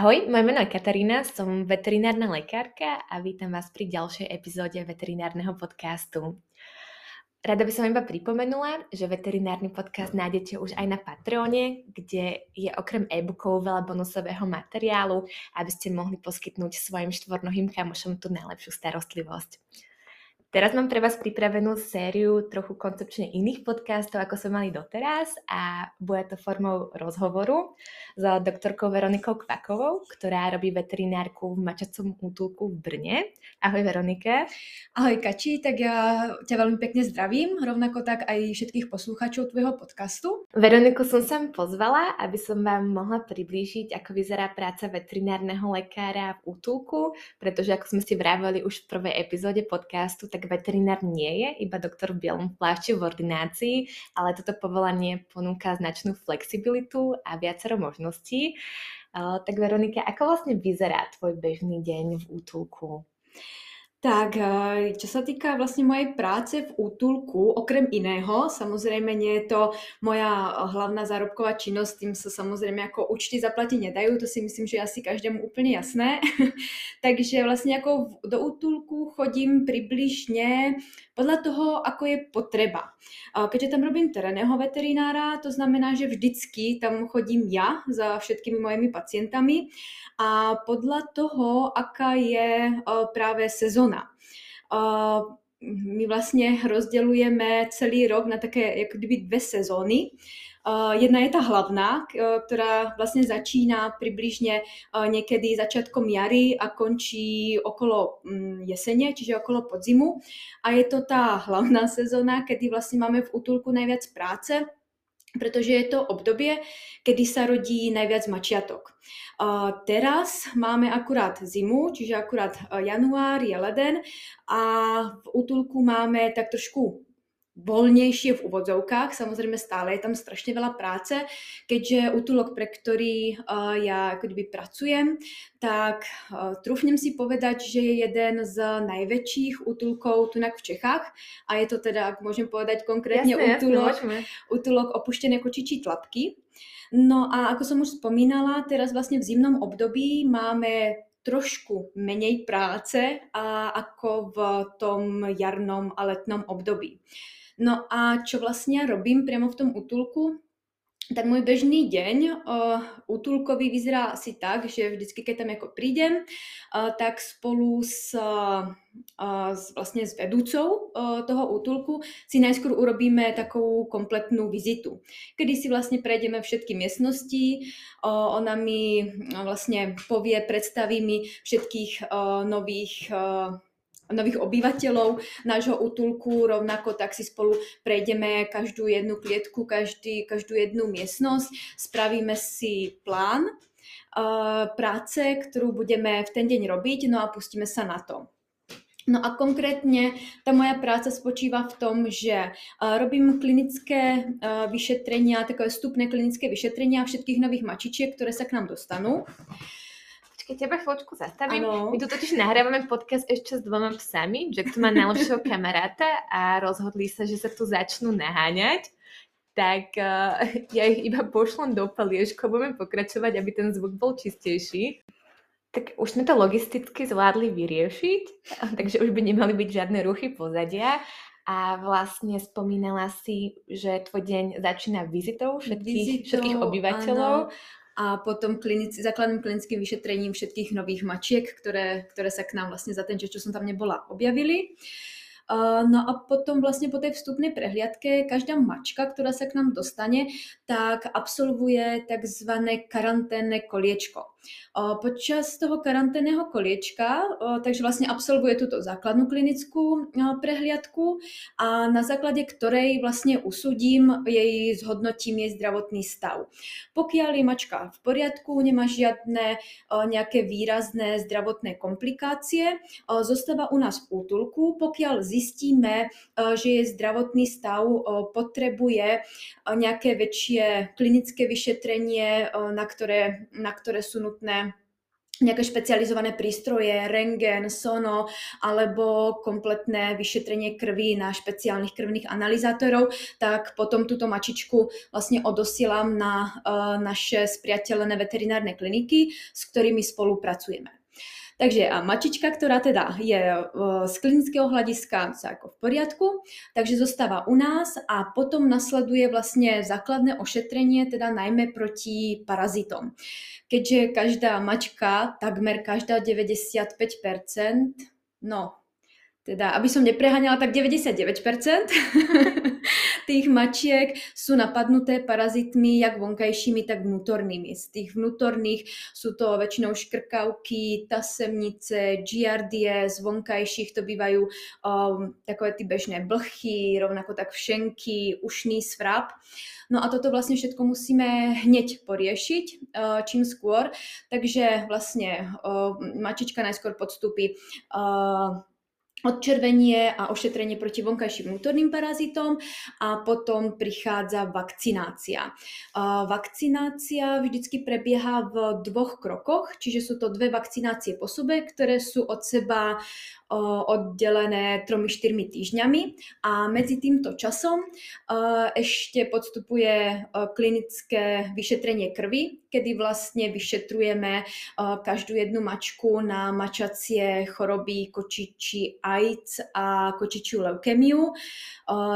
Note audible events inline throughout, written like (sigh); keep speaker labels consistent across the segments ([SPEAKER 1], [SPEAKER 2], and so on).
[SPEAKER 1] Ahoj, moje meno je Katarína, som veterinárna lekárka a vítam vás pri ďalšej epizóde veterinárneho podcastu. Rada by som iba pripomenula, že veterinárny podcast nájdete už aj na Patreone, kde je okrem e-bookov veľa bonusového materiálu, aby ste mohli poskytnúť svojim štvornohým kamošom tú najlepšiu starostlivosť. Teraz mám pre vás pripravenú sériu trochu koncepčne iných podcastov, ako sme mali doteraz a bude to formou rozhovoru s doktorkou Veronikou Kvakovou, ktorá robí veterinárku v mačacom útulku v Brne. Ahoj Veronike.
[SPEAKER 2] Ahoj Kači, tak ja ťa veľmi pekne zdravím, rovnako tak aj všetkých poslúchačov tvojho podcastu.
[SPEAKER 1] Veroniku som sa pozvala, aby som vám mohla priblížiť, ako vyzerá práca veterinárneho lekára v útulku, pretože ako sme si vraveli už v prvej epizóde podcastu, tak tak veterinár nie je iba doktor v bielom plášti v ordinácii, ale toto povolanie ponúka značnú flexibilitu a viacero možností. Tak Veronika, ako vlastne vyzerá tvoj bežný deň v útulku?
[SPEAKER 2] Tak, eh, čo sa týka vlastne mojej práce v útulku, okrem iného, samozrejme nie je to moja hlavná zárobková činnosť, tým sa samozrejme ako účty zaplatiť nedajú, to si myslím, že je asi každému úplne jasné. (laughs) Takže vlastne ako do útulku chodím približne podľa toho, ako je potreba. Keďže tam robím terénneho veterinára, to znamená, že vždycky tam chodím ja za všetkými mojimi pacientami a podľa toho, aká je práve sezóna. My vlastne rozdeľujeme celý rok na také ako kdyby dve sezóny. Jedna je tá hlavná, ktorá vlastne začína približne uh, niekedy začiatkom jary a končí okolo um, jesene, čiže okolo podzimu. A je to tá hlavná sezóna, kedy vlastne máme v útulku najviac práce, pretože je to obdobie, kedy sa rodí najviac mačiatok. Uh, teraz máme akurát zimu, čiže akurát január je leden a v útulku máme tak trošku voľnejšie v úvodzovkách. Samozrejme stále je tam strašne veľa práce, keďže útulok, pre ktorý uh, ja ako pracujem, tak uh, trúfnem si povedať, že je jeden z najväčších útulkov tu v Čechách a je to teda, ak môžem povedať konkrétne, jasne, útulok, jasne, útulok opuštené kočičí tlapky. No a ako som už spomínala, teraz vlastne v zimnom období máme trošku menej práce a ako v tom jarnom a letnom období. No a čo vlastne robím priamo v tom útulku, tak môj bežný deň uh, útulkový vyzerá asi tak, že vždycky, keď tam ako prídem, uh, tak spolu s, uh, s, vlastne s vedúcou uh, toho útulku si najskôr urobíme takú kompletnú vizitu, kedy si vlastne prejdeme všetky miestnosti, uh, ona mi uh, vlastne povie, predstaví mi všetkých uh, nových uh, nových obyvateľov nášho útulku, rovnako tak si spolu prejdeme každú jednu klietku, každý, každú jednu miestnosť, spravíme si plán uh, práce, ktorú budeme v ten deň robiť, no a pustíme sa na to. No a konkrétne tá moja práca spočíva v tom, že uh, robím klinické uh, vyšetrenia, takové vstupné klinické vyšetrenia všetkých nových mačičiek, ktoré sa k nám dostanú.
[SPEAKER 1] Keď teba chvíľočku zastavím, ano. my tu totiž nahrávame podcast ešte s dvoma psami. Jack tu má najlepšieho (laughs) kamaráta a rozhodli sa, že sa tu začnú naháňať. Tak uh, ja ich iba pošlom do paliežko, budeme pokračovať, aby ten zvuk bol čistejší. Tak už sme to logisticky zvládli vyriešiť, (laughs) takže už by nemali byť žiadne ruchy pozadia. A vlastne spomínala si, že tvoj deň začína vizitou všetkých, vizitou, všetkých obyvateľov. Áno
[SPEAKER 2] a potom klinici, základným klinickým vyšetrením všetkých nových mačiek, ktoré, ktoré sa k nám vlastne za ten čas, čo som tam nebola, objavili. No a potom vlastne po tej vstupnej prehliadke každá mačka, ktorá sa k nám dostane, tak absolvuje tzv. karanténne koliečko. Počas toho karanténneho koliečka, takže vlastne absolvuje túto základnú klinickú prehliadku a na základe ktorej vlastne usúdím jej, zhodnotím jej zdravotný stav. Pokiaľ je mačka v poriadku, nemá žiadne nejaké výrazné zdravotné komplikácie, zostáva u nás v útulku, pokiaľ zistí, zistíme, že jej zdravotný stav potrebuje nejaké väčšie klinické vyšetrenie, na ktoré, na ktoré sú nutné nejaké špecializované prístroje, rengen, sono alebo kompletné vyšetrenie krvi na špeciálnych krvných analyzátorov, tak potom túto mačičku vlastne odosielam na uh, naše spriateľené veterinárne kliniky, s ktorými spolupracujeme. Takže a mačička, ktorá teda je z klinického hľadiska ako v poriadku, takže zostáva u nás a potom nasleduje vlastne základné ošetrenie, teda najmä proti parazitom. Keďže každá mačka, takmer každá 95%, no teda aby som nepreháňala, tak 99% (laughs) tých mačiek sú napadnuté parazitmi jak vonkajšími, tak vnútornými. Z tých vnútorných sú to väčšinou škrkavky, tasemnice, giardie, z vonkajších to bývajú um, takové ty bežné blchy, rovnako tak všenky, ušný svrap. No a toto vlastne všetko musíme hneď poriešiť, uh, čím skôr. Takže vlastne uh, mačička najskôr podstúpi uh, odčervenie a ošetrenie proti vonkajším vnútorným parazitom a potom prichádza vakcinácia. Vakcinácia vždycky prebieha v dvoch krokoch, čiže sú to dve vakcinácie po sobe, ktoré sú od seba oddelené 3-4 týždňami a medzi týmto časom ešte podstupuje klinické vyšetrenie krvi, kedy vlastne vyšetrujeme každú jednu mačku na mačacie choroby kočiči AIDS a kočičiu leukemiu,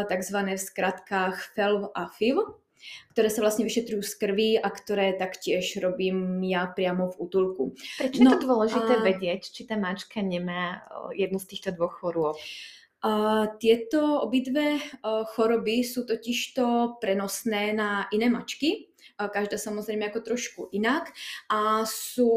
[SPEAKER 2] takzvané v skratkách FELV a FIV ktoré sa vlastne vyšetrujú z krvi a ktoré taktiež robím ja priamo v útulku.
[SPEAKER 1] Prečo no, je to dôležité a... vedieť, či tá mačka nemá jednu z týchto dvoch chorôb?
[SPEAKER 2] Uh, tieto obidve uh, choroby sú totižto prenosné na iné mačky každá samozrejme ako trošku inak a sú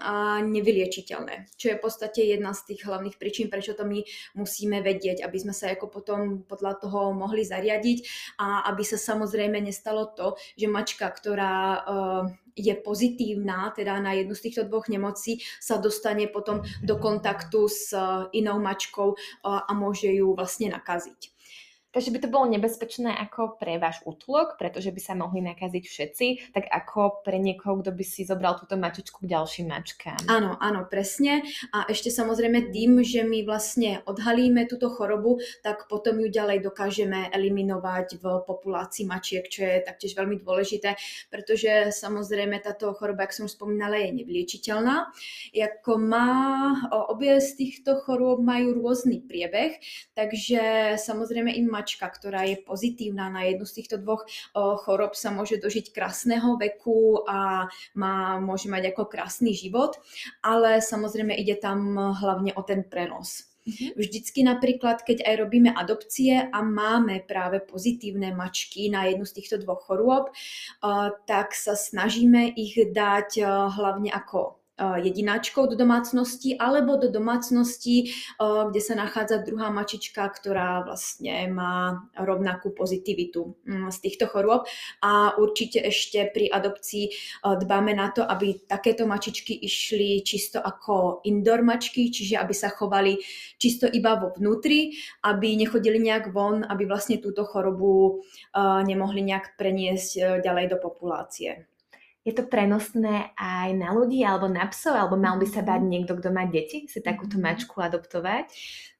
[SPEAKER 2] a nevyliečiteľné, čo je v podstate jedna z tých hlavných príčin, prečo to my musíme vedieť, aby sme sa ako potom podľa toho mohli zariadiť a aby sa samozrejme nestalo to, že mačka, ktorá uh, je pozitívna, teda na jednu z týchto dvoch nemocí, sa dostane potom do kontaktu s inou mačkou a môže ju vlastne nakaziť.
[SPEAKER 1] Takže by to bolo nebezpečné ako pre váš útulok, pretože by sa mohli nakaziť všetci, tak ako pre niekoho, kto by si zobral túto mačičku k ďalším mačkám.
[SPEAKER 2] Áno, áno, presne. A ešte samozrejme tým, že my vlastne odhalíme túto chorobu, tak potom ju ďalej dokážeme eliminovať v populácii mačiek, čo je taktiež veľmi dôležité, pretože samozrejme táto choroba, jak som už spomínala, je nevyliečiteľná. Jako má, obie z týchto chorôb majú rôzny priebeh, takže samozrejme im mačka, ktorá je pozitívna na jednu z týchto dvoch chorob, sa môže dožiť krásneho veku a má, môže mať ako krásny život, ale samozrejme ide tam hlavne o ten prenos. Mm-hmm. Vždycky napríklad, keď aj robíme adopcie a máme práve pozitívne mačky na jednu z týchto dvoch chorôb, tak sa snažíme ich dať hlavne ako jedináčkou do domácnosti alebo do domácnosti, kde sa nachádza druhá mačička, ktorá vlastne má rovnakú pozitivitu mm, z týchto chorôb. A určite ešte pri adopcii dbáme na to, aby takéto mačičky išli čisto ako indoor mačky, čiže aby sa chovali čisto iba vo vnútri, aby nechodili nejak von, aby vlastne túto chorobu nemohli nejak preniesť ďalej do populácie.
[SPEAKER 1] Je to prenosné aj na ľudí alebo na psov, alebo mal by sa bať niekto, kto má deti, si takúto mhm. mačku adoptovať?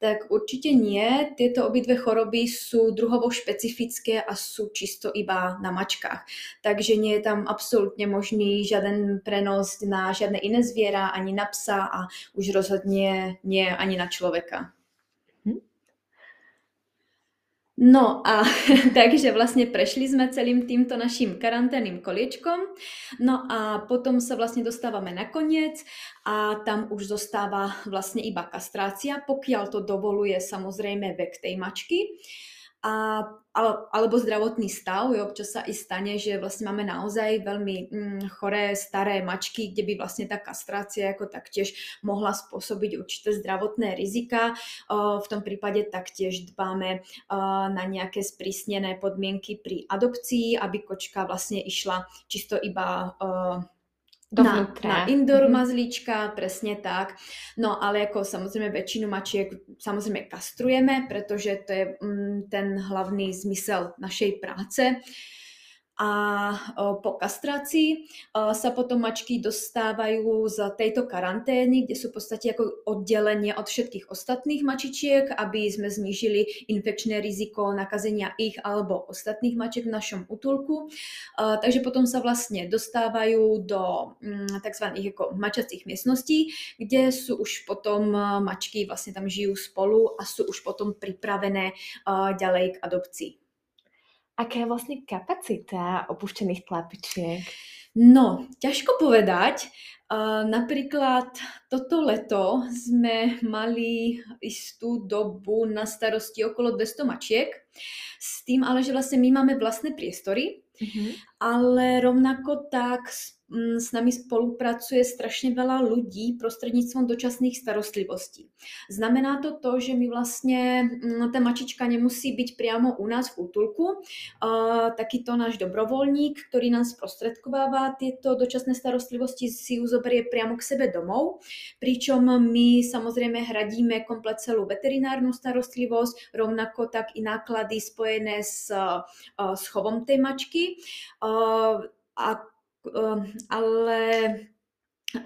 [SPEAKER 2] Tak určite nie. Tieto obidve choroby sú druhovo špecifické a sú čisto iba na mačkách. Takže nie je tam absolútne možný žiaden prenos na žiadne iné zviera, ani na psa a už rozhodne nie ani na človeka. No a (laughs) takže vlastne prešli sme celým týmto našim karanténnym koliečkom. No a potom sa vlastne dostávame na koniec a tam už zostáva vlastne iba kastrácia, pokiaľ to dovoluje samozrejme vek tej mačky a, alebo zdravotný stav. Jo, občas sa i stane, že vlastne máme naozaj veľmi mm, choré staré mačky, kde by vlastne tá kastrácia ako taktiež mohla spôsobiť určité zdravotné rizika. O, v tom prípade taktiež dbáme o, na nejaké sprísnené podmienky pri adopcii, aby kočka vlastne išla čisto iba o, na, na indoor mm-hmm. mazlíčka, presne tak. No ale ako samozrejme väčšinu mačiek samozrejme kastrujeme, pretože to je mm, ten hlavný zmysel našej práce. A po kastrácii sa potom mačky dostávajú z tejto karantény, kde sú v podstate ako oddelenie od všetkých ostatných mačičiek, aby sme znížili infekčné riziko nakazenia ich alebo ostatných mačiek v našom útulku. Takže potom sa vlastne dostávajú do mm, tzv. ako mačacích miestností, kde sú už potom mačky vlastne tam žijú spolu a sú už potom pripravené ďalej k adopcii.
[SPEAKER 1] Aká je vlastne kapacita opuštených tlapičiek?
[SPEAKER 2] No, ťažko povedať. Uh, napríklad toto leto sme mali istú dobu na starosti okolo 200 mačiek, s tým ale, že vlastne my máme vlastné priestory, uh-huh. ale rovnako tak s nami spolupracuje strašne veľa ľudí prostredníctvom dočasných starostlivostí. Znamená to to, že my vlastne, mm, tá mačička nemusí byť priamo u nás v útulku. Takýto náš dobrovoľník, ktorý nám sprostredkováva tieto dočasné starostlivosti, si ju zoberie priamo k sebe domov, pričom my samozrejme hradíme komplet celú veterinárnu starostlivosť, rovnako tak i náklady spojené s, s chovom tej mačky. A ale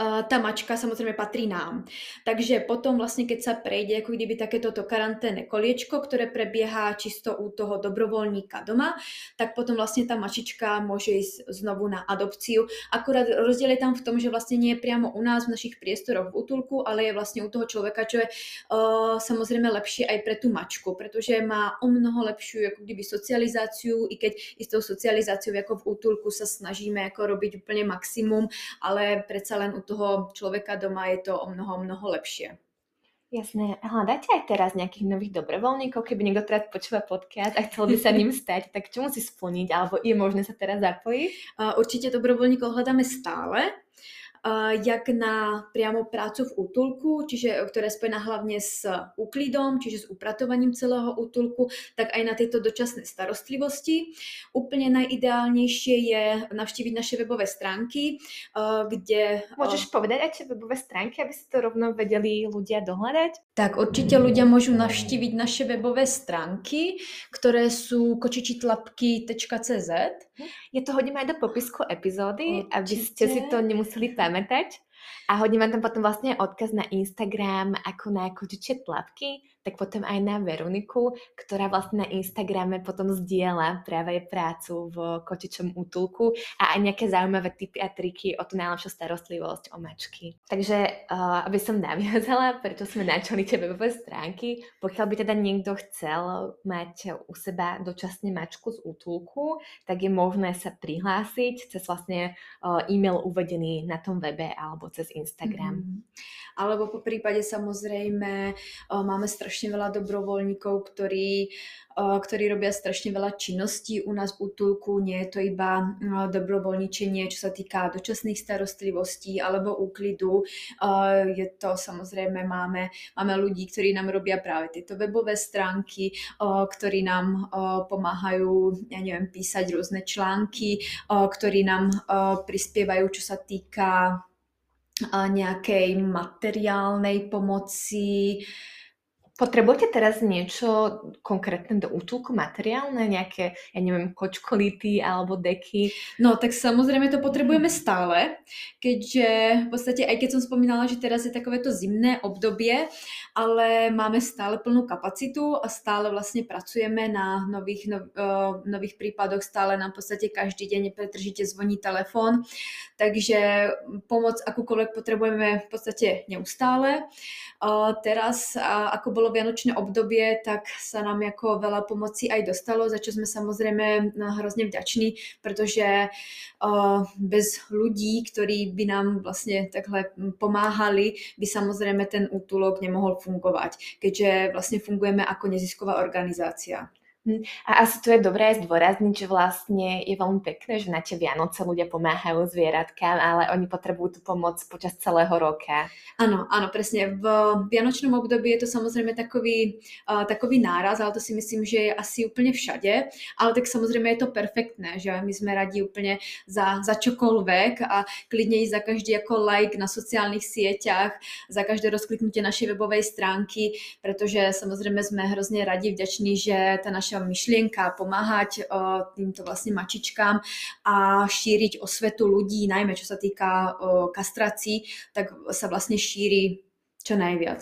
[SPEAKER 2] tá mačka samozrejme patrí nám. Takže potom vlastne, keď sa prejde ako kdyby takéto karanténne koliečko, ktoré prebieha čisto u toho dobrovoľníka doma, tak potom vlastne tá mačička môže ísť znovu na adopciu. Akurát rozdiel je tam v tom, že vlastne nie je priamo u nás v našich priestoroch v útulku, ale je vlastne u toho človeka, čo je uh, samozrejme lepšie aj pre tú mačku, pretože má o mnoho lepšiu ako kdyby socializáciu, i keď i s tou socializáciou ako v útulku sa snažíme ako robiť úplne maximum, ale predsa len u toho človeka doma je to o mnoho, mnoho lepšie.
[SPEAKER 1] Jasné. Hľadáte aj teraz nejakých nových dobrovoľníkov? Keby niekto teraz počúva podcast a chcel by sa ním (laughs) stať, tak čo musí splniť? Alebo je možné sa teraz zapojiť?
[SPEAKER 2] Určite dobrovoľníkov hľadáme stále jak na priamo prácu v útulku, čiže ktorá je spojená hlavne s úklidom, čiže s upratovaním celého útulku, tak aj na tieto dočasné starostlivosti. Úplne najideálnejšie je navštíviť naše webové stránky, kde...
[SPEAKER 1] Môžeš povedať aj tie webové stránky, aby si to rovno vedeli ľudia dohľadať?
[SPEAKER 2] Tak určite ľudia môžu navštíviť naše webové stránky, ktoré sú kočičitlapky.cz.
[SPEAKER 1] Ja to hodím aj do popisku epizódy, určite. aby ste si to nemuseli pamätať pamätať. A hodím vám tam potom vlastne odkaz na Instagram ako na kočičie tlapky, tak potom aj na Veroniku, ktorá vlastne na Instagrame potom zdieľa práve prácu v kočičom útulku a aj nejaké zaujímavé tipy a triky o tú najlepšiu starostlivosť o mačky. Takže uh, aby som naviazala, prečo sme načali tie webové stránky, pokiaľ by teda niekto chcel mať u seba dočasne mačku z útulku, tak je možné sa prihlásiť cez vlastne uh, e-mail uvedený na tom webe alebo cez Instagram. Mm-hmm.
[SPEAKER 2] Alebo po prípade samozrejme uh, máme strašne veľa dobrovoľníkov, ktorí, ktorí robia strašne veľa činností u nás v útulku. Nie je to iba dobrovoľničenie, čo sa týka dočasných starostlivostí alebo úklidu. Je to samozrejme, máme, máme ľudí, ktorí nám robia práve tieto webové stránky, ktorí nám pomáhajú, ja neviem, písať rôzne články, ktorí nám prispievajú, čo sa týka nejakej materiálnej pomoci,
[SPEAKER 1] Potrebujete teraz niečo konkrétne do útulku materiálne, nejaké, ja neviem, kočkolity alebo deky?
[SPEAKER 2] No tak samozrejme to potrebujeme stále, keďže v podstate aj keď som spomínala, že teraz je takovéto zimné obdobie, ale máme stále plnú kapacitu a stále vlastne pracujeme na nových, no, uh, nových prípadoch, stále nám v podstate každý deň nepretržite zvoní telefón, takže pomoc akúkoľvek potrebujeme v podstate neustále. Uh, teraz, uh, ako bolo bolo vianočné obdobie, tak sa nám ako veľa pomoci aj dostalo, za čo sme samozrejme hrozne vďační, pretože uh, bez ľudí, ktorí by nám vlastne takhle pomáhali, by samozrejme ten útulok nemohol fungovať, keďže vlastne fungujeme ako nezisková organizácia.
[SPEAKER 1] Hm, a asi tu je dobré zdôrazniť, že vlastne je veľmi pekné, že na tie Vianoce ľudia pomáhajú zvieratkám, ale oni potrebujú tú pomoc počas celého roka.
[SPEAKER 2] Áno, áno, presne. V Vianočnom období je to samozrejme takový, uh, takový náraz, ale to si myslím, že je asi úplne všade. Ale tak samozrejme je to perfektné, že my sme radi úplne za, za čokoľvek a klidne ísť za každý ako like na sociálnych sieťach, za každé rozkliknutie našej webovej stránky, pretože samozrejme sme hrozne radi, vďační, že tá naša myšlienka pomáhať uh, týmto vlastne mačičkám a šíriť osvetu ľudí, najmä čo sa týka uh, kastrácií, tak sa vlastne šíri čo najviac.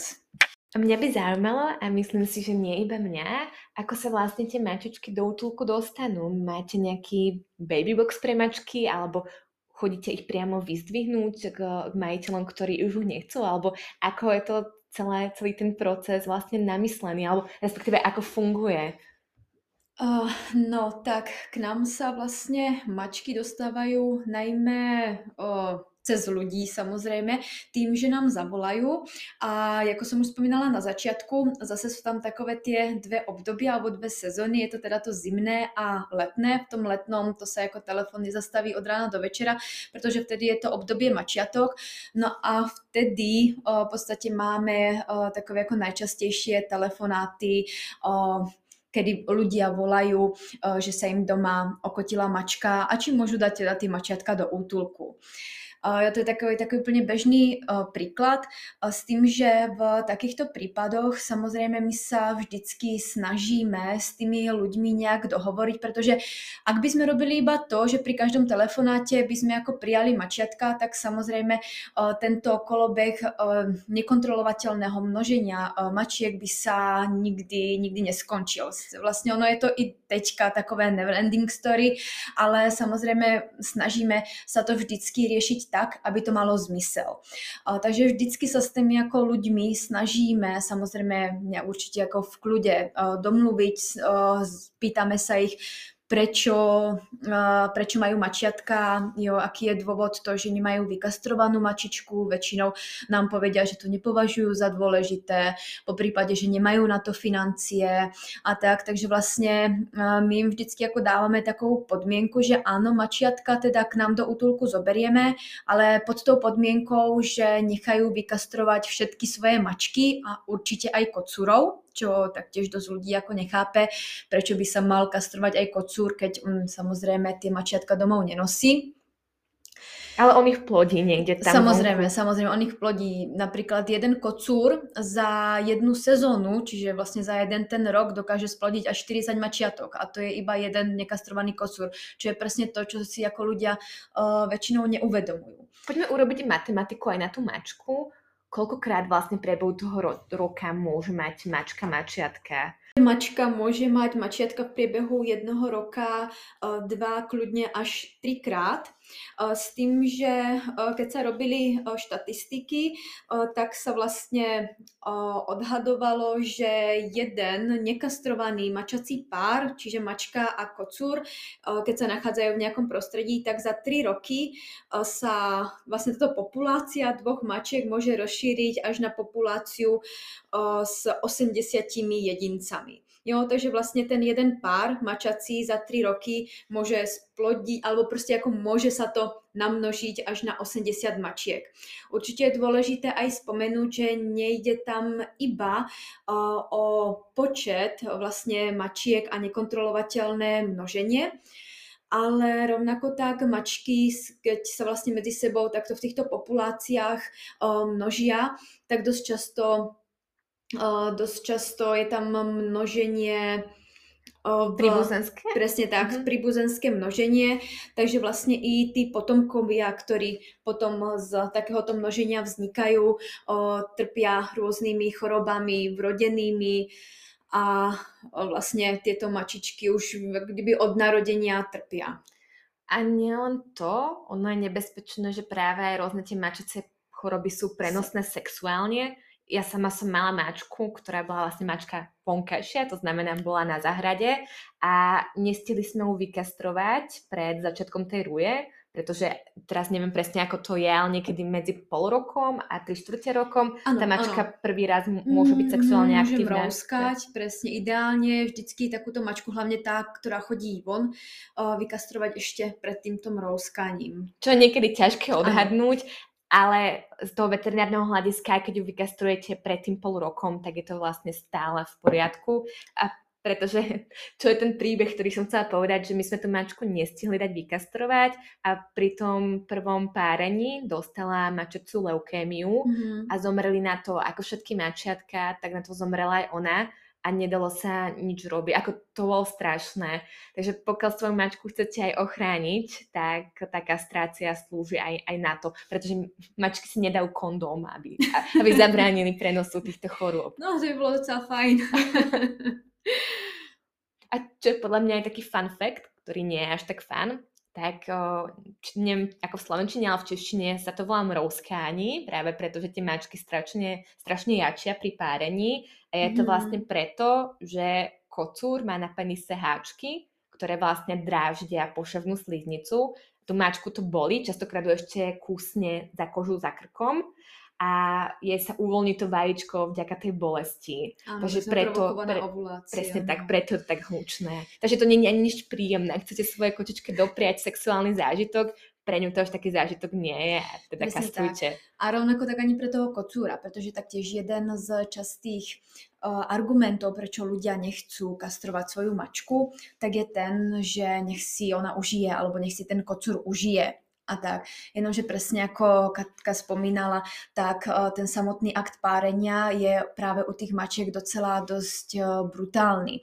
[SPEAKER 1] Mňa by zaujímalo, a myslím si, že nie iba mňa, ako sa vlastne tie mačičky do útulku dostanú. Máte nejaký babybox pre mačky, alebo chodíte ich priamo vyzdvihnúť k, k majiteľom, ktorí už nechcú, alebo ako je to celé, celý ten proces vlastne namyslený, alebo respektíve ako funguje?
[SPEAKER 2] Uh, no tak k nám sa vlastne mačky dostávajú najmä uh, cez ľudí samozrejme, tým, že nám zavolajú. A ako som už spomínala na začiatku, zase sú tam takové tie dve obdobia alebo dve sezóny, je to teda to zimné a letné. V tom letnom to sa ako telefon nezastaví od rána do večera, pretože vtedy je to obdobie mačiatok. No a vtedy o, v podstate máme o, takové ako najčastejšie telefonáty, o, kedy ľudia volajú, že sa im doma okotila mačka a či môžu dať teda tie mačiatka do útulku. To je takový, takový úplně bežný príklad s tým, že v takýchto prípadoch samozrejme my sa vždycky snažíme s tými ľuďmi nejak dohovoriť, pretože ak by sme robili iba to, že pri každom telefonáte by sme ako prijali mačiatka, tak samozrejme tento kolobeh nekontrolovateľného množenia mačiek by sa nikdy, nikdy neskončil. Vlastne ono je to i teďka takové neverending story, ale samozrejme snažíme sa to vždycky riešiť tak, aby to malo zmysel. Takže vždycky sa s tými ako ľuďmi snažíme, samozrejme určite ako v kľude domluviť, pýtame sa ich, prečo, prečo majú mačiatka, jo, aký je dôvod to, že nemajú vykastrovanú mačičku, väčšinou nám povedia, že to nepovažujú za dôležité, po prípade, že nemajú na to financie a tak, takže vlastne my im vždycky ako dávame takovú podmienku, že áno, mačiatka teda k nám do útulku zoberieme, ale pod tou podmienkou, že nechajú vykastrovať všetky svoje mačky a určite aj kocúrov, čo taktiež dosť ľudí ako nechápe, prečo by sa mal kastrovať aj kocúr, keď um, samozrejme tie mačiatka domov nenosí.
[SPEAKER 1] Ale on ich plodí niekde tam.
[SPEAKER 2] Samozrejme, vonku. samozrejme, on ich plodí. Napríklad jeden kocúr za jednu sezónu, čiže vlastne za jeden ten rok dokáže splodiť až 40 mačiatok. A to je iba jeden nekastrovaný kocúr. Čo je presne to, čo si ako ľudia uh, väčšinou neuvedomujú.
[SPEAKER 1] Poďme urobiť matematiku aj na tú mačku koľkokrát vlastne prebehu toho ro- roka môže mať mačka mačiatka?
[SPEAKER 2] Mačka môže mať mačiatka v priebehu jednoho roka uh, dva, kľudne až trikrát. Uh, s tým, že uh, keď sa robili štatistiky, tak sa vlastne odhadovalo, že jeden nekastrovaný mačací pár, čiže mačka a kocúr, keď sa nachádzajú v nejakom prostredí, tak za tri roky sa vlastne táto populácia dvoch mačiek môže rozšíriť až na populáciu s 80 jedincami. Jo, takže vlastne ten jeden pár mačací za 3 roky môže splodiť, alebo proste ako môže sa to namnožiť až na 80 mačiek. Určite je dôležité aj spomenúť, že nejde tam iba uh, o počet vlastne mačiek a nekontrolovateľné množenie, ale rovnako tak mačky, keď sa vlastne medzi sebou takto v týchto populáciách množia, tak dosť často dosť často je tam množenie
[SPEAKER 1] v, príbuzenské?
[SPEAKER 2] Presne tak, mm-hmm. príbuzenské množenie, takže vlastne i tí potomkovia, ktorí potom z takéhoto množenia vznikajú, o, trpia rôznymi chorobami vrodenými a o, vlastne tieto mačičky už kdyby od narodenia trpia.
[SPEAKER 1] A nielen to, ono je nebezpečné, že práve aj rôzne tie mačice choroby sú prenosné sexuálne, ja sama som mala mačku, ktorá bola vlastne mačka vonkajšia, to znamená bola na zahrade a nestili sme ju vykastrovať pred začiatkom tej ruje, pretože teraz neviem presne, ako to je, ale niekedy medzi pol rokom a tri štvrte rokom ano, tá mačka ano. prvý raz môže byť sexuálne
[SPEAKER 2] Môžem
[SPEAKER 1] aktívna.
[SPEAKER 2] Môžem presne ideálne, vždycky takúto mačku, hlavne tá, ktorá chodí von, vykastrovať ešte pred týmto mrouskaním.
[SPEAKER 1] Čo je niekedy ťažké odhadnúť, ano ale z toho veterinárneho hľadiska, keď ju vykastrujete pred tým pol rokom, tak je to vlastne stále v poriadku. A pretože (laughs) čo je ten príbeh, ktorý som chcela povedať, že my sme tú mačku nestihli dať vykastrovať a pri tom prvom párení dostala mačecú leukémiu mm-hmm. a zomreli na to, ako všetky mačiatka, tak na to zomrela aj ona a nedalo sa nič robiť. Ako to bolo strašné. Takže pokiaľ svoju mačku chcete aj ochrániť, tak tá kastrácia slúži aj, aj na to. Pretože mačky si nedajú kondóm, aby, aby zabránili prenosu týchto chorôb.
[SPEAKER 2] No, to by bolo docela fajn. (laughs)
[SPEAKER 1] a čo je podľa mňa aj taký fun fact, ktorý nie je až tak fan, tak či, neviem, ako v slovenčine, ale v češtine sa to volá mrouskáni, práve preto, že tie mačky strašne, strašne jačia pri párení a je to mm. vlastne preto, že kocúr má na penise háčky, ktoré vlastne dráždia poševnú sliznicu. Tu mačku to boli, častokrát ešte kúsne za kožu za krkom a je sa uvoľní to vajíčko vďaka tej bolesti.
[SPEAKER 2] Áno, Takže preto, pre,
[SPEAKER 1] presne tak, preto je tak hlučné. Takže to nie je ani nič príjemné. Ak chcete svoje kočičke dopriať sexuálny zážitok, pre ňu to už taký zážitok nie je, teda Presne. Tak.
[SPEAKER 2] A rovnako tak ani pre toho kocúra, pretože taktiež jeden z častých uh, argumentov, prečo ľudia nechcú kastrovať svoju mačku, tak je ten, že nech si ona užije, alebo nech si ten kocúr užije a tak. Jenomže presne ako Katka spomínala, tak eh, ten samotný akt párenia je práve u tých mačiek docela dosť eh, brutálny.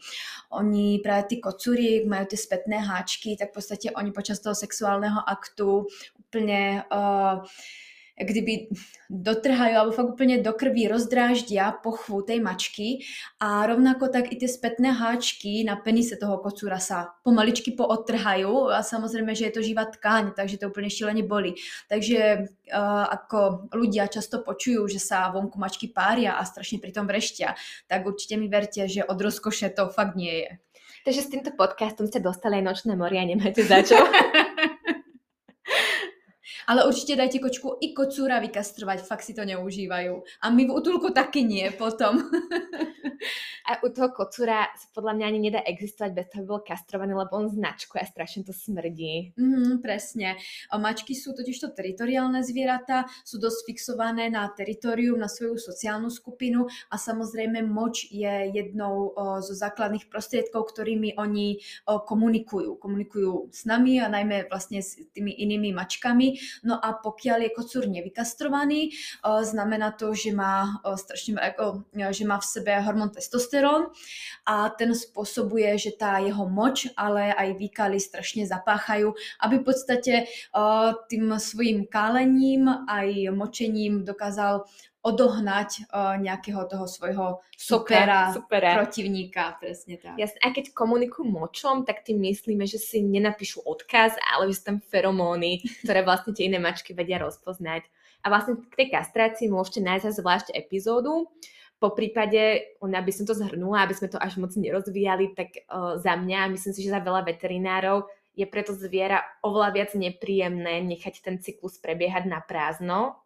[SPEAKER 2] Oni práve tí kocúri majú tie spätné háčky, tak v podstate oni počas toho sexuálneho aktu úplne uh, kdyby dotrhajú alebo fakt úplne do krví rozdráždia pochvu tej mačky a rovnako tak i tie spätné háčky na penise toho kocúra sa pomaličky pootrhajú a samozrejme, že je to živá tkáň, takže to úplne šílene boli. Takže uh, ako ľudia často počujú, že sa vonku mačky pária a strašne pritom vreštia, tak určite mi verte, že od rozkoše to fakt nie je.
[SPEAKER 1] Takže s týmto podcastom ste dostali aj nočné moria a nemáte za čo. (laughs)
[SPEAKER 2] Ale určite dajte kočku i kocúra vykastrovať, fakt si to neužívajú. A my v útulku taky nie potom.
[SPEAKER 1] A u toho kocúra sa podľa mňa ani nedá existovať bez toho, aby bol kastrovaný, lebo on značkuje a strašne to smrdí.
[SPEAKER 2] Mm, presne. A mačky sú totižto teritoriálne zvieratá, sú dosť fixované na teritorium, na svoju sociálnu skupinu a samozrejme moč je jednou o, zo základných prostriedkov, ktorými oni o, komunikujú. Komunikujú s nami a najmä vlastne s tými inými mačkami No a pokiaľ je kocúr nevykastrovaný, znamená to, že má, strašne, ako, že má v sebe hormón testosterón a ten spôsobuje, že tá jeho moč, ale aj výkaly strašne zapáchajú, aby v podstate tým svojim kálením aj močením dokázal odohnať uh, nejakého toho svojho supera, supera, protivníka, presne tak.
[SPEAKER 1] Jasne, a keď komunikujú močom, tak tým myslíme, že si nenapíšu odkaz, ale že sú tam feromóny, ktoré vlastne tie iné mačky vedia rozpoznať. A vlastne k tej kastrácii môžete nájsť zvlášť epizódu. Po prípade, aby som to zhrnula, aby sme to až moc nerozvíjali, tak uh, za mňa, myslím si, že za veľa veterinárov je preto zviera oveľa viac nepríjemné nechať ten cyklus prebiehať na prázdno,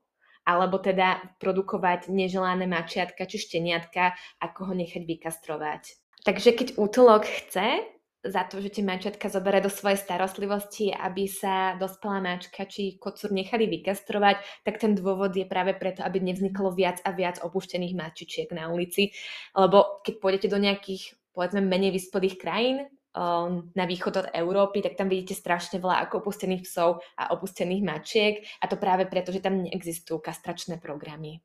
[SPEAKER 1] alebo teda produkovať neželané mačiatka či šteniatka, ako ho nechať vykastrovať. Takže keď útolok chce za to, že tie mačiatka zoberie do svojej starostlivosti, aby sa dospelá mačka či kocúr nechali vykastrovať, tak ten dôvod je práve preto, aby nevzniklo viac a viac opuštených mačičiek na ulici. Lebo keď pôjdete do nejakých povedzme menej vyspelých krajín, um, na východ od Európy, tak tam vidíte strašne veľa ako opustených psov a opustených mačiek a to práve preto, že tam neexistujú kastračné programy.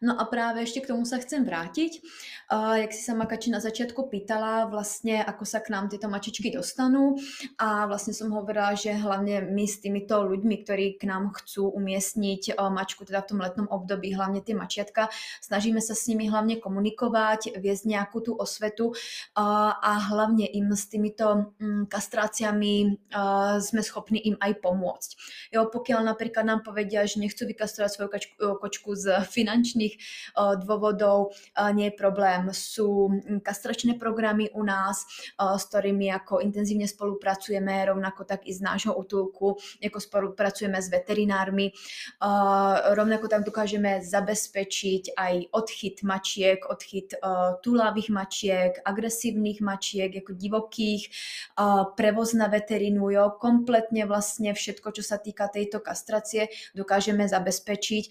[SPEAKER 2] No a práve ešte k tomu sa chcem vrátiť. Uh, jak si sa Makači na začiatku pýtala, vlastne ako sa k nám tieto mačičky dostanú a vlastne som hovorila, že hlavne my s týmito ľuďmi, ktorí k nám chcú umiestniť uh, mačku teda v tom letnom období, hlavne tie mačiatka, snažíme sa s nimi hlavne komunikovať, viesť nejakú tú osvetu uh, a hlavne im s týmito um, kastráciami uh, sme schopní im aj pomôcť. Jo, pokiaľ napríklad nám povedia, že nechcú vykastrovať svoju kačku, kočku z finančných rôznych eh, dôvodov eh, nie je problém. Sú kastračné programy u nás, eh, s ktorými ako intenzívne spolupracujeme, rovnako tak i z nášho útulku, ako spolupracujeme s veterinármi. Rovnako tam dokážeme zabezpečiť aj odchyt mačiek, odchyt tulavých mačiek, agresívnych mačiek, ako divokých, prevoz na veterinu, jo, kompletne vlastne všetko, čo sa týka tejto kastracie, dokážeme zabezpečiť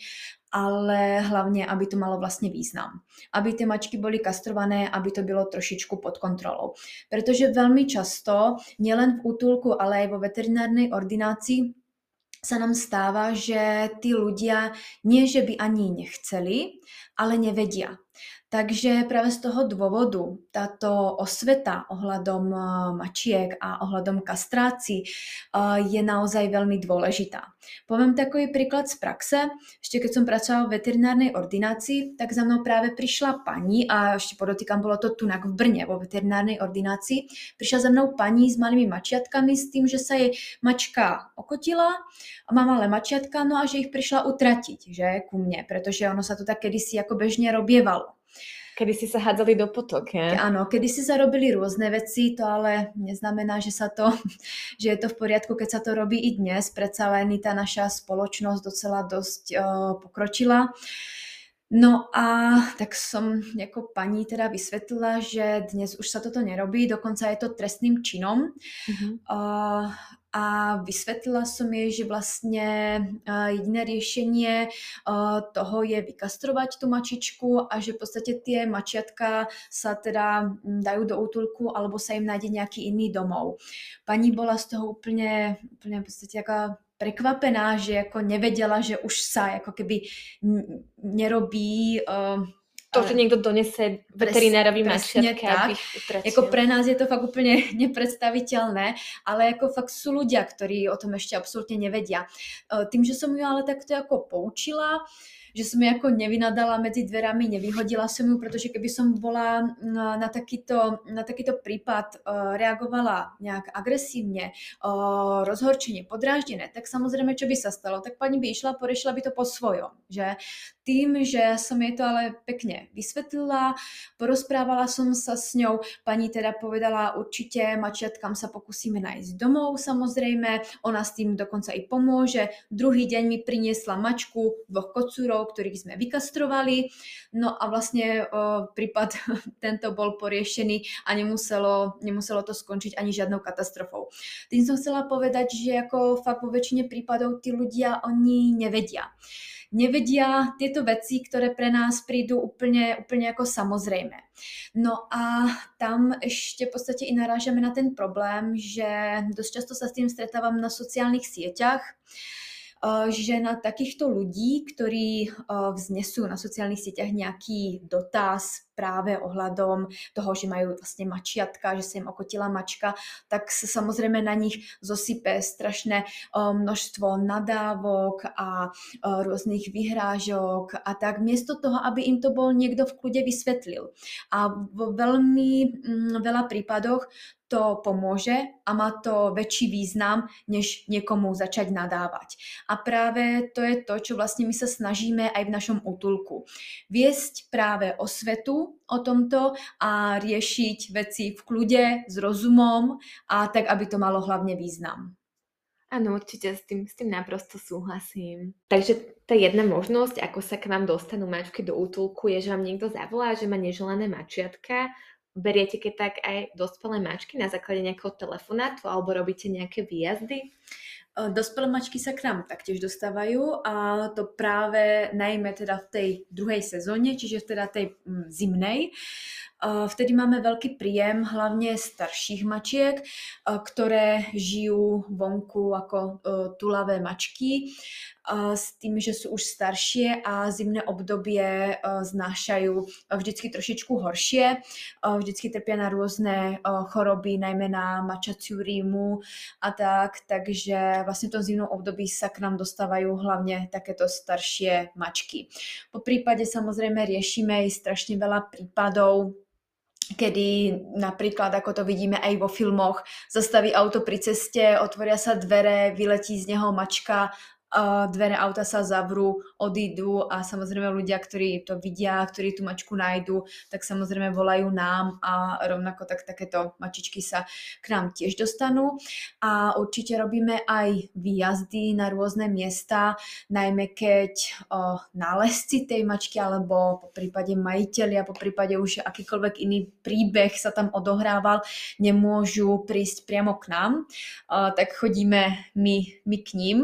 [SPEAKER 2] ale hlavne, aby to malo vlastne význam. Aby tie mačky boli kastrované, aby to bylo trošičku pod kontrolou. Protože veľmi často, nielen v útulku, ale aj vo veterinárnej ordinácii, sa nám stáva, že tí ľudia nie, že by ani nechceli, ale nevedia. Takže práve z toho dôvodu táto osveta ohľadom mačiek a ohľadom kastrácií je naozaj veľmi dôležitá. Poviem takový príklad z praxe. Ešte keď som pracovala v veterinárnej ordinácii, tak za mnou práve prišla pani, a ešte podotýkam, bolo to tu v Brne vo veterinárnej ordinácii, prišla za mnou pani s malými mačiatkami s tým, že sa jej mačka okotila a má malé mačiatka, no a že ich prišla utratiť, že ku mne, pretože ono sa to tak kedysi ako bežne robievalo.
[SPEAKER 1] Kedy si sa hádzali do potok, je?
[SPEAKER 2] Áno, kedy si sa robili rôzne veci, to ale neznamená, že sa to, (laughs) že je to v poriadku, keď sa to robí i dnes. Predsa len tá naša spoločnosť docela dosť uh, pokročila. No a tak som ako paní teda vysvetlila, že dnes už sa toto nerobí, dokonca je to trestným činom. Uh-huh. Uh, a vysvetlila som jej, že vlastne jediné riešenie toho je vykastrovať tú mačičku a že v podstate tie mačiatka sa teda dajú do útulku alebo sa im nájde nejaký iný domov. Pani bola z toho úplne, úplne v podstate aká prekvapená, že ako nevedela, že už sa ako keby nerobí uh,
[SPEAKER 1] to, že niekto donese veterinárovi mačiatke,
[SPEAKER 2] tak. Jako pre nás je to fakt úplne (laughs) nepredstaviteľné, ale ako fakt sú ľudia, ktorí o tom ešte absolútne nevedia. E, tým, že som ju ale takto ako poučila, že som ju ako nevynadala medzi dverami, nevyhodila som ju, pretože keby som bola na, na, takýto, na takýto prípad uh, reagovala nejak agresívne, uh, rozhorčenie, podráždené, tak samozrejme, čo by sa stalo? Tak pani by išla, porešila by to po svojom, že? Tým, že som jej to ale pekne vysvetlila, porozprávala som sa s ňou, pani teda povedala určite, mačiatkám sa pokúsime nájsť domov, samozrejme, ona s tým dokonca i pomôže. Druhý deň mi priniesla mačku, dvoch kocúrov, ktorých sme vykastrovali. No a vlastne o, prípad (laughs) tento bol poriešený a nemuselo, nemuselo to skončiť ani žiadnou katastrofou. Tým som chcela povedať, že ako fakt vo väčšine prípadov tí ľudia oni nevedia nevedia tieto veci, ktoré pre nás prídu úplne, úplne ako samozrejme. No a tam ešte v podstate i narážame na ten problém, že dosť často sa s tým stretávam na sociálnych sieťach, že na takýchto ľudí, ktorí vznesú na sociálnych sieťach nejaký dotaz práve ohľadom toho, že majú vlastne mačiatka, že sa im okotila mačka, tak sa samozrejme na nich zosype strašné množstvo nadávok a rôznych vyhrážok a tak, miesto toho, aby im to bol niekto v kľude vysvetlil. A vo veľmi mm, veľa prípadoch to pomôže a má to väčší význam, než niekomu začať nadávať. A práve to je to, čo vlastne my sa snažíme aj v našom útulku. Viesť práve o svetu o tomto a riešiť veci v kľude, s rozumom a tak, aby to malo hlavne význam.
[SPEAKER 1] Áno, určite s tým, s tým naprosto súhlasím. Takže tá jedna možnosť, ako sa k vám dostanú mačky do útulku, je, že vám niekto zavolá, že má neželané mačiatka beriete keď tak aj dospelé mačky na základe nejakého telefonátu alebo robíte nejaké výjazdy?
[SPEAKER 2] Dospelé mačky sa k nám taktiež dostávajú a to práve najmä teda v tej druhej sezóne, čiže teda tej mm, zimnej. Vtedy máme veľký príjem hlavne starších mačiek, ktoré žijú vonku ako e, tulavé mačky s tým, že sú už staršie a zimné obdobie znášajú vždycky trošičku horšie. Vždycky trpia na rôzne choroby, najmä na mačaciu rímu a tak, takže vlastne v tom zimnom období sa k nám dostávajú hlavne takéto staršie mačky. Po prípade samozrejme riešime aj strašne veľa prípadov kedy napríklad, ako to vidíme aj vo filmoch, zastaví auto pri ceste, otvoria sa dvere, vyletí z neho mačka dvere auta sa zavrú, odídu a samozrejme ľudia, ktorí to vidia, ktorí tú mačku nájdu, tak samozrejme volajú nám a rovnako tak takéto mačičky sa k nám tiež dostanú. A určite robíme aj výjazdy na rôzne miesta, najmä keď o, nálezci tej mačky alebo po prípade majiteľia, po prípade už akýkoľvek iný príbeh sa tam odohrával, nemôžu prísť priamo k nám, o, tak chodíme my, my k ním.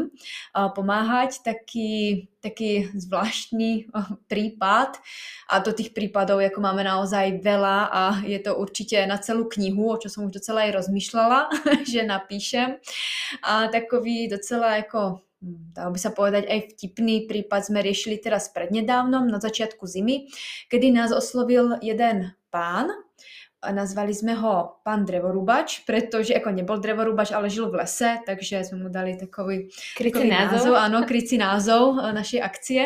[SPEAKER 2] O, pomáhať, taký, taký zvláštny eh, prípad a do tých prípadov ako máme naozaj veľa a je to určite na celú knihu, o čo som už docela aj rozmýšľala, (laughs) že napíšem. A takový docela ako hm, dalo by sa povedať aj vtipný prípad sme riešili teraz prednedávnom, na začiatku zimy, kedy nás oslovil jeden pán, a nazvali sme ho pán drevorúbač, pretože ako nebol drevorúbač, ale žil v lese, takže sme mu dali takový,
[SPEAKER 1] krycí názov. názov.
[SPEAKER 2] Áno, krycí názov e, našej akcie.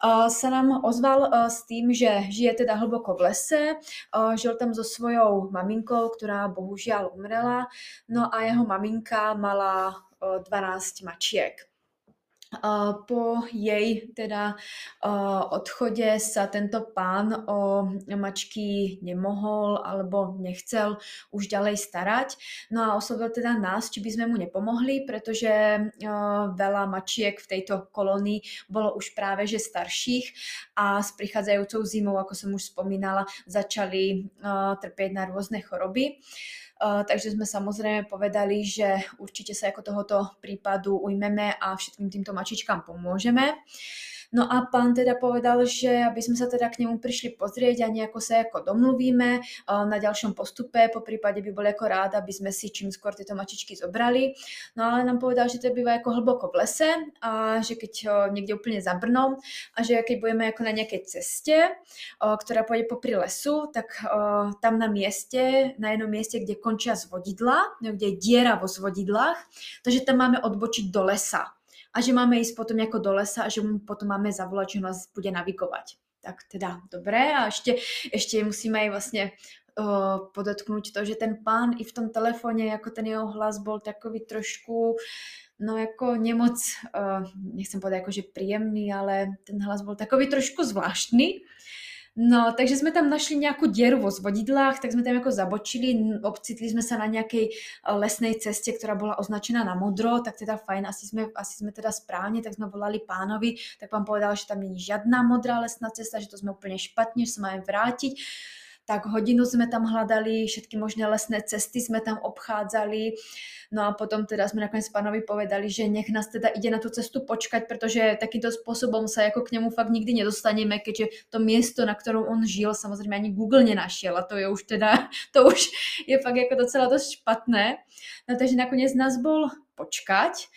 [SPEAKER 2] Uh, sa nám ozval uh, s tým, že žije teda hlboko v lese, žil tam so svojou maminkou, ktorá bohužiaľ umrela, no a jeho maminka mala 12 mačiek. Po jej teda odchode sa tento pán o mačky nemohol alebo nechcel už ďalej starať. No a oslovil teda nás, či by sme mu nepomohli, pretože veľa mačiek v tejto kolónii bolo už práve že starších a s prichádzajúcou zimou, ako som už spomínala, začali trpieť na rôzne choroby. Uh, takže sme samozrejme povedali, že určite sa ako tohoto prípadu ujmeme a všetkým týmto mačičkám pomôžeme. No a pán teda povedal, že aby sme sa teda k nemu prišli pozrieť a nejako sa ako domluvíme na ďalšom postupe, po prípade by bol ako rád, aby sme si čím skôr tieto mačičky zobrali. No ale nám povedal, že to býva ako hlboko v lese a že keď niekde úplne zabrnom a že keď budeme ako na nejakej ceste, ktorá pôjde popri lesu, tak tam na mieste, na jednom mieste, kde končia zvodidla, kde je diera vo zvodidlách, takže tam máme odbočiť do lesa a že máme ísť potom ako do lesa a že mu potom máme zavolať, že nás bude navigovať. Tak teda, dobré. A ešte, ešte musíme aj vlastne podotknúť to, že ten pán i v tom telefóne, ako ten jeho hlas bol takový trošku, no ako nemoc, uh, nechcem povedať ako, že príjemný, ale ten hlas bol takový trošku zvláštny. No, takže sme tam našli nejakú dieru vo zvodidlách, tak sme tam ako zabočili, obcitli sme sa na nejakej e, lesnej ceste, ktorá bola označená na modro, tak teda fajn, asi sme, asi sme teda správne, tak sme volali pánovi, tak pán povedal, že tam není žiadna modrá lesná cesta, že to sme úplne špatne, že sa máme vrátiť tak hodinu sme tam hľadali, všetky možné lesné cesty sme tam obchádzali. No a potom teda sme nakoniec pánovi povedali, že nech nás teda ide na tú cestu počkať, pretože takýmto spôsobom sa ako k nemu fakt nikdy nedostaneme, keďže to miesto, na ktorom on žil, samozrejme ani Google nenašiel a to je už teda, (laughs) to už je fakt ako docela dosť špatné. No takže nakoniec nás bol počkať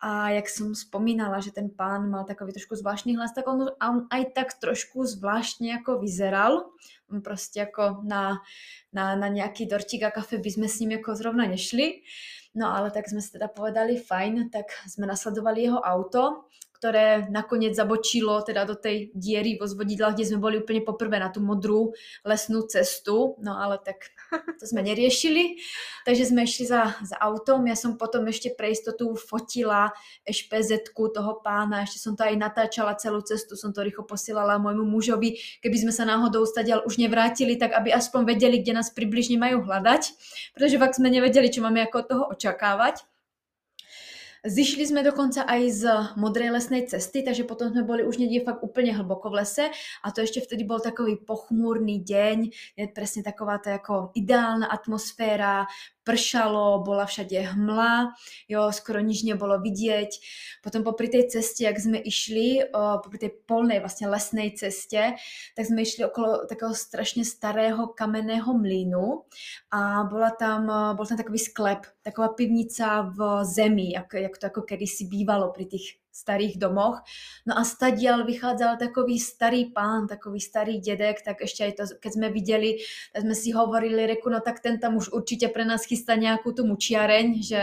[SPEAKER 2] a jak som spomínala, že ten pán mal takový trošku zvláštny hlas, tak on, on aj tak trošku zvláštne ako vyzeral. Proste ako na, na, na nejaký dortík a kafe by sme s ním ako zrovna nešli. No ale tak sme si teda povedali, fajn, tak sme nasledovali jeho auto ktoré nakoniec zabočilo teda do tej diery vo zvodidlách, kde sme boli úplne poprvé na tú modrú lesnú cestu, no ale tak to sme neriešili, takže sme išli za, za autom, ja som potom ešte pre istotu fotila špz toho pána, ešte som to aj natáčala celú cestu, som to rýchlo posielala môjmu mužovi, keby sme sa náhodou stadiaľ už nevrátili, tak aby aspoň vedeli, kde nás približne majú hľadať, pretože fakt sme nevedeli, čo máme ako od toho očakávať. Zišli sme dokonca aj z modrej lesnej cesty, takže potom sme boli už niekde fakt úplne hlboko v lese. A to ešte vtedy bol takový pochmúrny deň, je presne taková tá ako ideálna atmosféra, pršalo, bola všade hmla, jo, skoro nič nebolo vidieť. Potom popri tej ceste, jak sme išli, o, popri tej polnej vlastne lesnej ceste, tak sme išli okolo takého strašne starého kamenného mlínu a bola tam, bol tam takový sklep, taková pivnica v zemi, jak, jak to ako kedysi bývalo pri tých starých domoch. No a stadial vychádzal takový starý pán, takový starý dedek, tak ešte aj to, keď sme videli, tak sme si hovorili, reku, no tak ten tam už určite pre nás chystá nejakú tú mučiareň, že?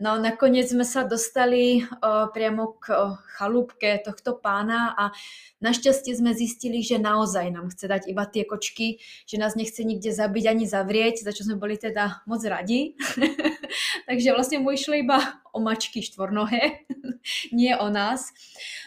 [SPEAKER 2] No nakoniec sme sa dostali uh, priamo k uh, chalúbke tohto pána a našťastie sme zistili, že naozaj nám chce dať iba tie kočky, že nás nechce nikde zabiť ani zavrieť, za čo sme boli teda moc radi. (laughs) Takže vlastne mu išlo iba o mačky štvornohé, (laughs) nie o nás.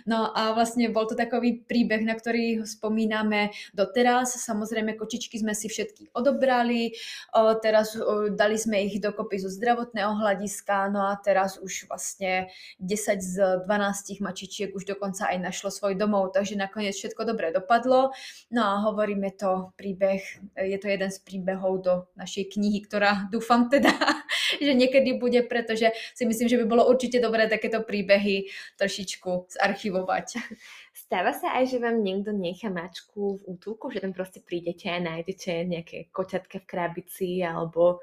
[SPEAKER 2] No a vlastne bol to takový príbeh, na ktorý spomíname doteraz. Samozrejme, kočičky sme si všetky odobrali, o, teraz o, dali sme ich dokopy zo zdravotného hľadiska, no a teraz už vlastne 10 z 12 mačičiek už dokonca aj našlo svoj domov, takže nakoniec všetko dobre dopadlo. No a hovoríme to príbeh, je to jeden z príbehov do našej knihy, ktorá dúfam teda, (laughs) že niekedy bude, pretože si myslím, že by bolo určite dobré takéto príbehy trošičku zarchivovať. (laughs)
[SPEAKER 1] Stáva sa aj, že vám niekto nechá mačku v útulku, že tam proste prídete a nájdete nejaké koťatka v krabici alebo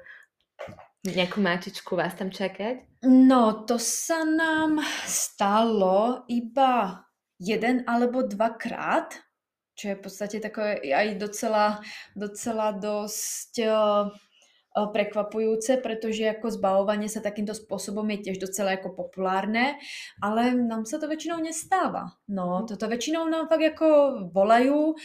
[SPEAKER 1] Nejakú mačičku vás tam čakať?
[SPEAKER 2] No, to sa nám stalo iba jeden alebo dvakrát, čo je v podstate takové aj docela, docela dosť prekvapujúce, pretože ako zbavovanie sa takýmto spôsobom je tiež docela ako populárne, ale nám sa to väčšinou nestáva. No, toto väčšinou nám fakt ako volajú,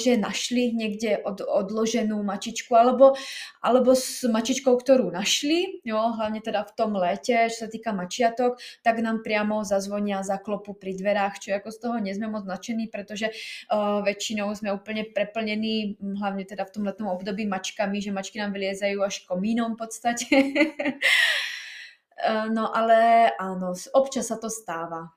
[SPEAKER 2] že našli niekde od, odloženú mačičku, alebo, alebo s mačičkou, ktorú našli, jo, hlavne teda v tom lete, čo sa týka mačiatok, tak nám priamo zazvonia, zaklopu pri dverách, čo ako z toho nie sme moc nadšení, pretože uh, väčšinou sme úplne preplnení, hlavne teda v tom letnom období mačkami, že mačky nám vyliezajú vyzerajú až komínom v podstate. (laughs) Eh, no ale áno, občas sa to stáva.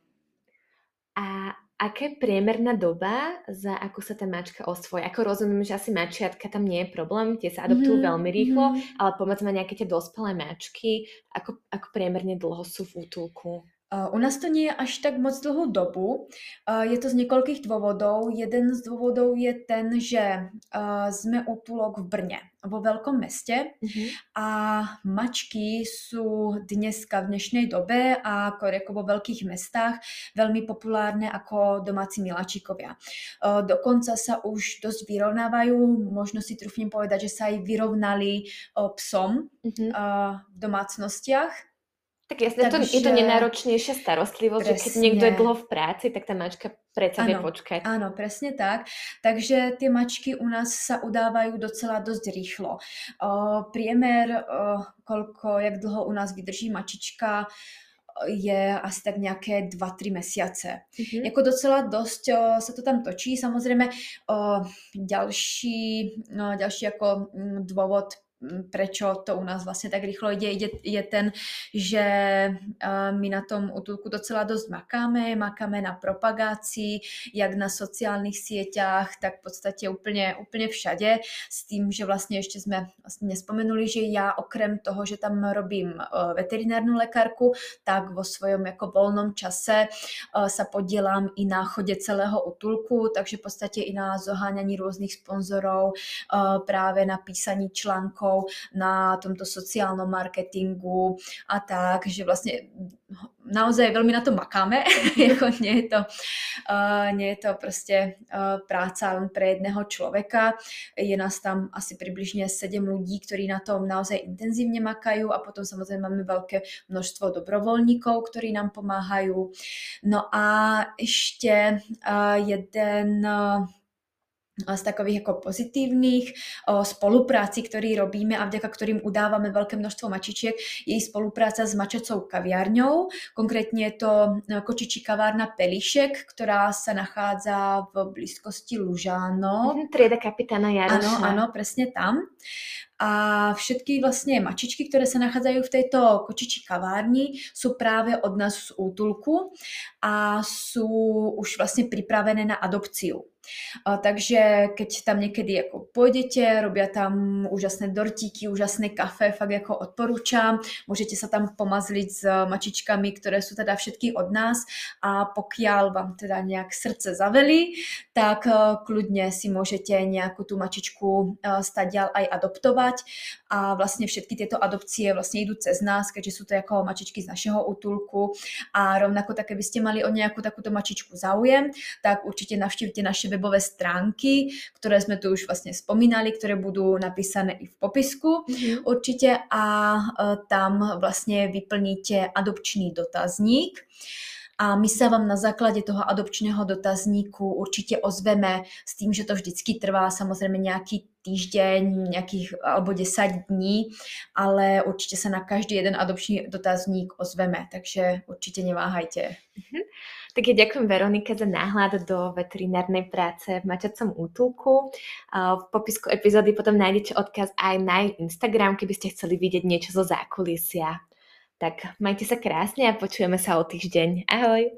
[SPEAKER 1] A aká je priemerná doba, za ako sa tá mačka osvojí? Ako rozumiem, že asi mačiatka tam nie je problém, tie sa adoptujú mm-hmm. veľmi rýchlo, mm-hmm. ale povedzme nejaké tie dospelé mačky, ako, ako priemerne dlho sú v útulku?
[SPEAKER 2] U nás to nie je až tak moc dlhou dobu. Je to z několikých dôvodov. Jeden z dôvodov je ten, že sme útulok v Brne, vo veľkom meste mm-hmm. a mačky sú dneska v dnešnej dobe a ako vo veľkých mestách veľmi populárne ako domáci miláčikovia. Dokonca sa už dosť vyrovnávajú, možno si trúfnem povedať, že sa aj vyrovnali psom mm-hmm. v domácnostiach
[SPEAKER 1] tak jasne, Takže... to, je to nenáročnejšia starostlivosť, presne. že keď niekto je dlho v práci, tak tá mačka predsa vie počkať.
[SPEAKER 2] Áno, presne tak. Takže tie mačky u nás sa udávajú docela dosť rýchlo. O, priemer, o, koľko, jak dlho u nás vydrží mačička, je asi tak nejaké 2-3 mesiace. Mm-hmm. Jako docela dosť o, sa to tam točí. Samozrejme, o, ďalší, no, ďalší ako m, dôvod prečo to u nás vlastně tak rychlo jde, je, ten, že my na tom útulku docela dost makáme, makáme na propagaci, jak na sociálnych sieťach, tak v podstate úplně, úplně všade, s tým, že vlastně ještě jsme vlastně nespomenuli, že já okrem toho, že tam robím veterinárnu lekárku, tak vo svojom jako volnom čase sa podielam i na chode celého útulku, takže v podstate i na zoháňaní rôznych sponzorov, práve na písaní článkov článkov na tomto sociálnom marketingu a tak, že vlastně naozaj veľmi na to makáme, (laughs) jako nie je to, uh, nie je to prostě uh, práca len pre jedného človeka, je nás tam asi približne 7 ľudí, ktorí na tom naozaj intenzívne makajú a potom samozrejme máme veľké množstvo dobrovoľníkov, ktorí nám pomáhajú. No a ešte uh, jeden uh, z takových jako pozitívnych o, spolupráci, ktorý robíme a vďaka ktorým udávame veľké množstvo mačičiek, je spolupráca s mačacou kaviárňou. Konkrétne je to e, kočičí kavárna Pelišek, ktorá sa nachádza v blízkosti Lužánov.
[SPEAKER 1] Mhm, trieda kapitána Jaroša.
[SPEAKER 2] Áno, áno, presne tam. A všetky vlastne mačičky, ktoré sa nachádzajú v tejto kočičí kavárni, sú práve od nás z útulku a sú už vlastne pripravené na adopciu. Takže keď tam niekedy ako pôjdete, robia tam úžasné dortíky, úžasné kafe, fakt ako odporúčam. Môžete sa tam pomazliť s mačičkami, ktoré sú teda všetky od nás. A pokiaľ vám teda nejak srdce zaveli, tak uh, kľudne si môžete nejakú tú mačičku uh, stadial aj adoptovať. A vlastne všetky tieto adopcie vlastne idú cez nás, keďže sú to ako mačičky z našeho útulku. A rovnako také by ste mali o nejakú takúto mačičku záujem, tak určite navštívte naše webové stránky, ktoré sme tu už vlastne spomínali, ktoré budú napísané i v popisku mm-hmm. určite a e, tam vlastne vyplníte adopčný dotazník a my sa vám na základe toho adopčného dotazníku určite ozveme s tým, že to vždycky trvá samozrejme nejaký týždeň, nejakých alebo 10 dní, ale určite sa na každý jeden adopčný dotazník ozveme, takže určite neváhajte.
[SPEAKER 1] Mm-hmm. Tak ja ďakujem Veronike za náhľad do veterinárnej práce v mačacom útulku. V popisku epizódy potom nájdete odkaz aj na Instagram, keby ste chceli vidieť niečo zo zákulisia. Tak majte sa krásne a počujeme sa o týždeň. Ahoj!